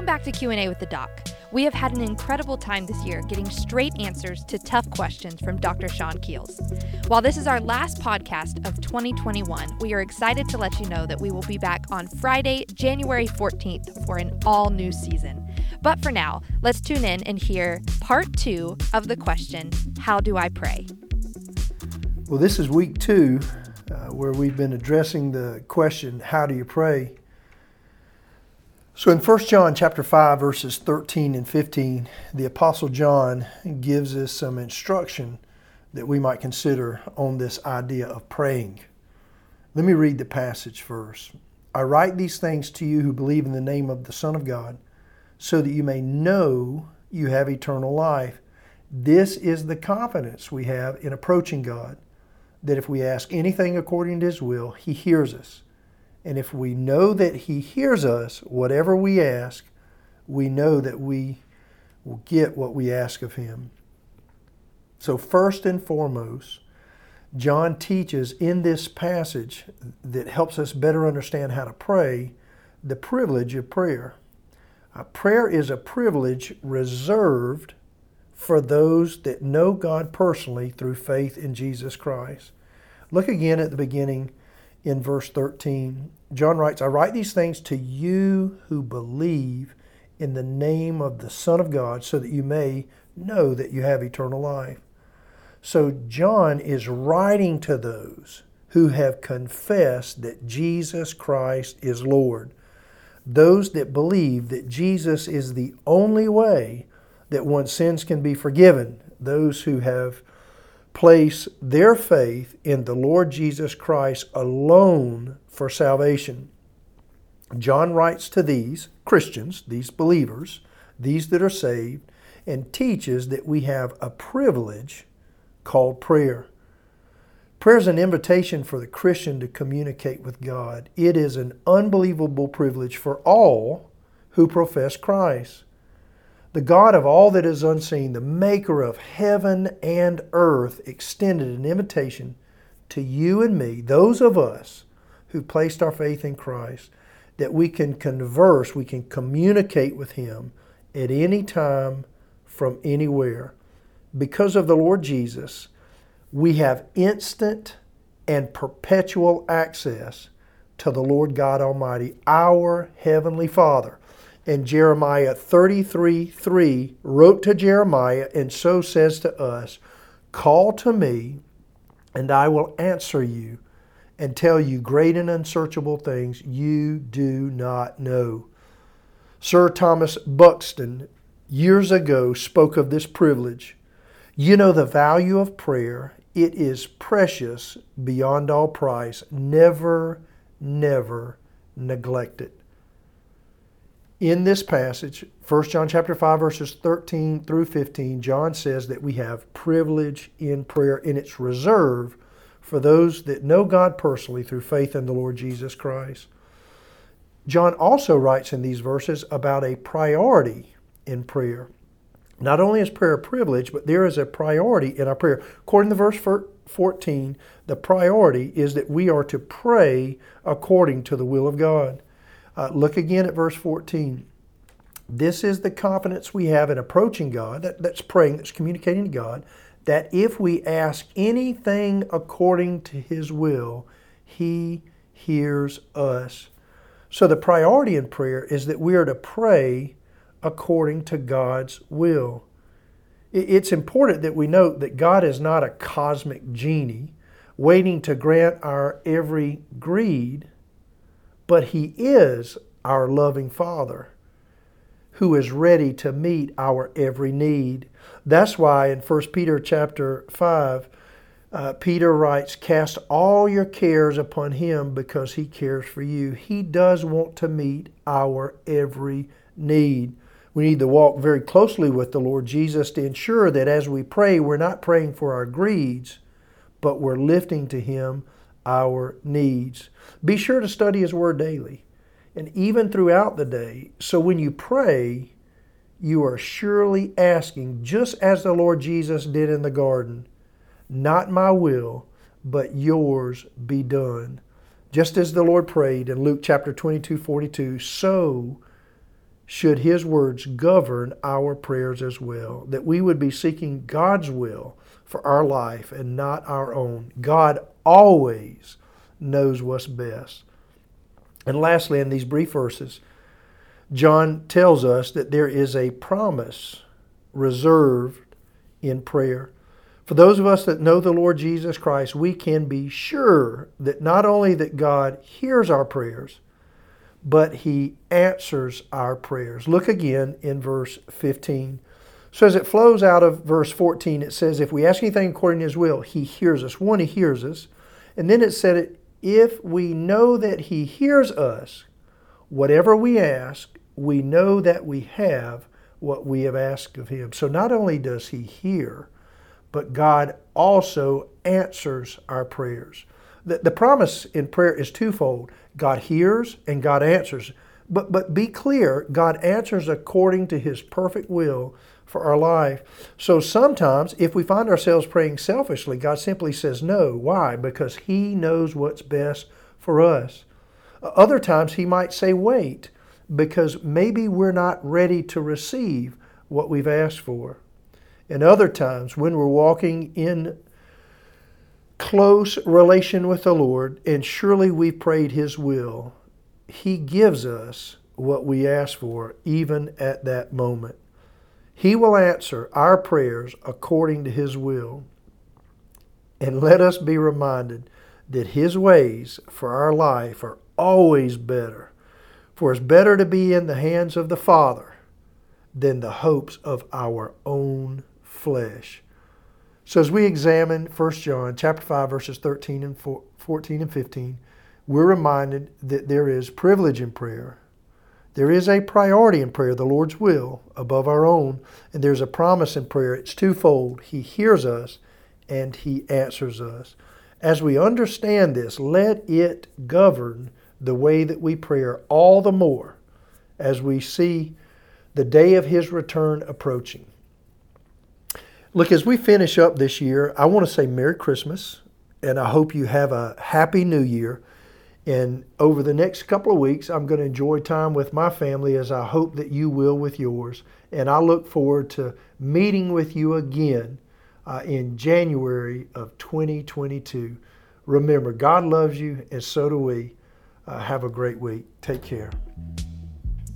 Welcome back to Q&A with the doc. We have had an incredible time this year getting straight answers to tough questions from Dr. Sean Keels. While this is our last podcast of 2021, we are excited to let you know that we will be back on Friday, January 14th for an all new season. But for now, let's tune in and hear part 2 of the question, how do I pray? Well, this is week 2 uh, where we've been addressing the question, how do you pray? So in 1 John chapter 5 verses 13 and 15, the apostle John gives us some instruction that we might consider on this idea of praying. Let me read the passage first. I write these things to you who believe in the name of the Son of God, so that you may know you have eternal life. This is the confidence we have in approaching God, that if we ask anything according to his will, he hears us. And if we know that He hears us, whatever we ask, we know that we will get what we ask of Him. So, first and foremost, John teaches in this passage that helps us better understand how to pray the privilege of prayer. Uh, prayer is a privilege reserved for those that know God personally through faith in Jesus Christ. Look again at the beginning in verse 13. John writes, I write these things to you who believe in the name of the Son of God, so that you may know that you have eternal life. So John is writing to those who have confessed that Jesus Christ is Lord. Those that believe that Jesus is the only way that one's sins can be forgiven. Those who have place their faith in the Lord Jesus Christ alone for salvation. John writes to these Christians, these believers, these that are saved, and teaches that we have a privilege called prayer. Prayer is an invitation for the Christian to communicate with God. It is an unbelievable privilege for all who profess Christ the God of all that is unseen, the maker of heaven and earth, extended an invitation to you and me, those of us who placed our faith in Christ, that we can converse, we can communicate with Him at any time from anywhere. Because of the Lord Jesus, we have instant and perpetual access to the Lord God Almighty, our Heavenly Father and Jeremiah 33 3 wrote to Jeremiah and so says to us, Call to me, and I will answer you and tell you great and unsearchable things you do not know. Sir Thomas Buxton years ago spoke of this privilege. You know the value of prayer. It is precious beyond all price. Never, never neglect it in this passage, 1 John chapter 5 verses 13 through 15, John says that we have privilege in prayer and it's reserved for those that know God personally through faith in the Lord Jesus Christ. John also writes in these verses about a priority in prayer. Not only is prayer a privilege, but there is a priority in our prayer. According to verse 14, the priority is that we are to pray according to the will of God. Uh, look again at verse 14. This is the confidence we have in approaching God, that, that's praying, that's communicating to God, that if we ask anything according to His will, He hears us. So the priority in prayer is that we are to pray according to God's will. It's important that we note that God is not a cosmic genie waiting to grant our every greed but He is our loving Father who is ready to meet our every need. That's why in 1 Peter chapter 5, uh, Peter writes, Cast all your cares upon him because he cares for you. He does want to meet our every need. We need to walk very closely with the Lord Jesus to ensure that as we pray, we're not praying for our greeds, but we're lifting to him our needs. Be sure to study His Word daily and even throughout the day. So when you pray, you are surely asking, just as the Lord Jesus did in the garden, not my will, but yours be done. Just as the Lord prayed in Luke chapter 22, 42, so should His words govern our prayers as well, that we would be seeking God's will for our life and not our own. God always knows what's best. And lastly, in these brief verses, John tells us that there is a promise reserved in prayer. For those of us that know the Lord Jesus Christ, we can be sure that not only that God hears our prayers, but he answers our prayers. Look again in verse 15. So as it flows out of verse 14, it says, If we ask anything according to his will, he hears us. One, he hears us. And then it said, If we know that he hears us, whatever we ask, we know that we have what we have asked of him. So not only does he hear, but God also answers our prayers. The, the promise in prayer is twofold God hears and God answers. But, but be clear, God answers according to his perfect will for our life. So sometimes, if we find ourselves praying selfishly, God simply says no. Why? Because He knows what's best for us. Uh, other times, He might say wait, because maybe we're not ready to receive what we've asked for. And other times, when we're walking in close relation with the Lord, and surely we've prayed His will, He gives us what we ask for, even at that moment. He will answer our prayers according to His will. And let us be reminded that His ways for our life are always better. For it's better to be in the hands of the Father than the hopes of our own flesh. So as we examine 1 John chapter 5 verses 13 and 14 and 15, we're reminded that there is privilege in prayer there is a priority in prayer, the Lord's will, above our own, and there's a promise in prayer. It's twofold. He hears us and He answers us. As we understand this, let it govern the way that we pray all the more as we see the day of His return approaching. Look, as we finish up this year, I want to say Merry Christmas, and I hope you have a Happy New Year. And over the next couple of weeks, I'm going to enjoy time with my family as I hope that you will with yours. And I look forward to meeting with you again uh, in January of 2022. Remember, God loves you, and so do we. Uh, have a great week. Take care.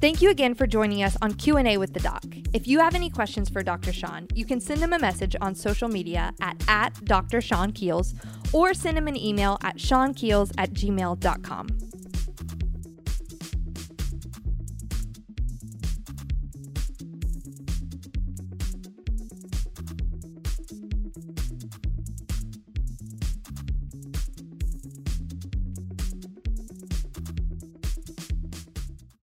Thank you again for joining us on Q&A with the doc. If you have any questions for Dr. Sean, you can send him a message on social media at, at Dr. Sean Keels or send him an email at seankeels at gmail.com.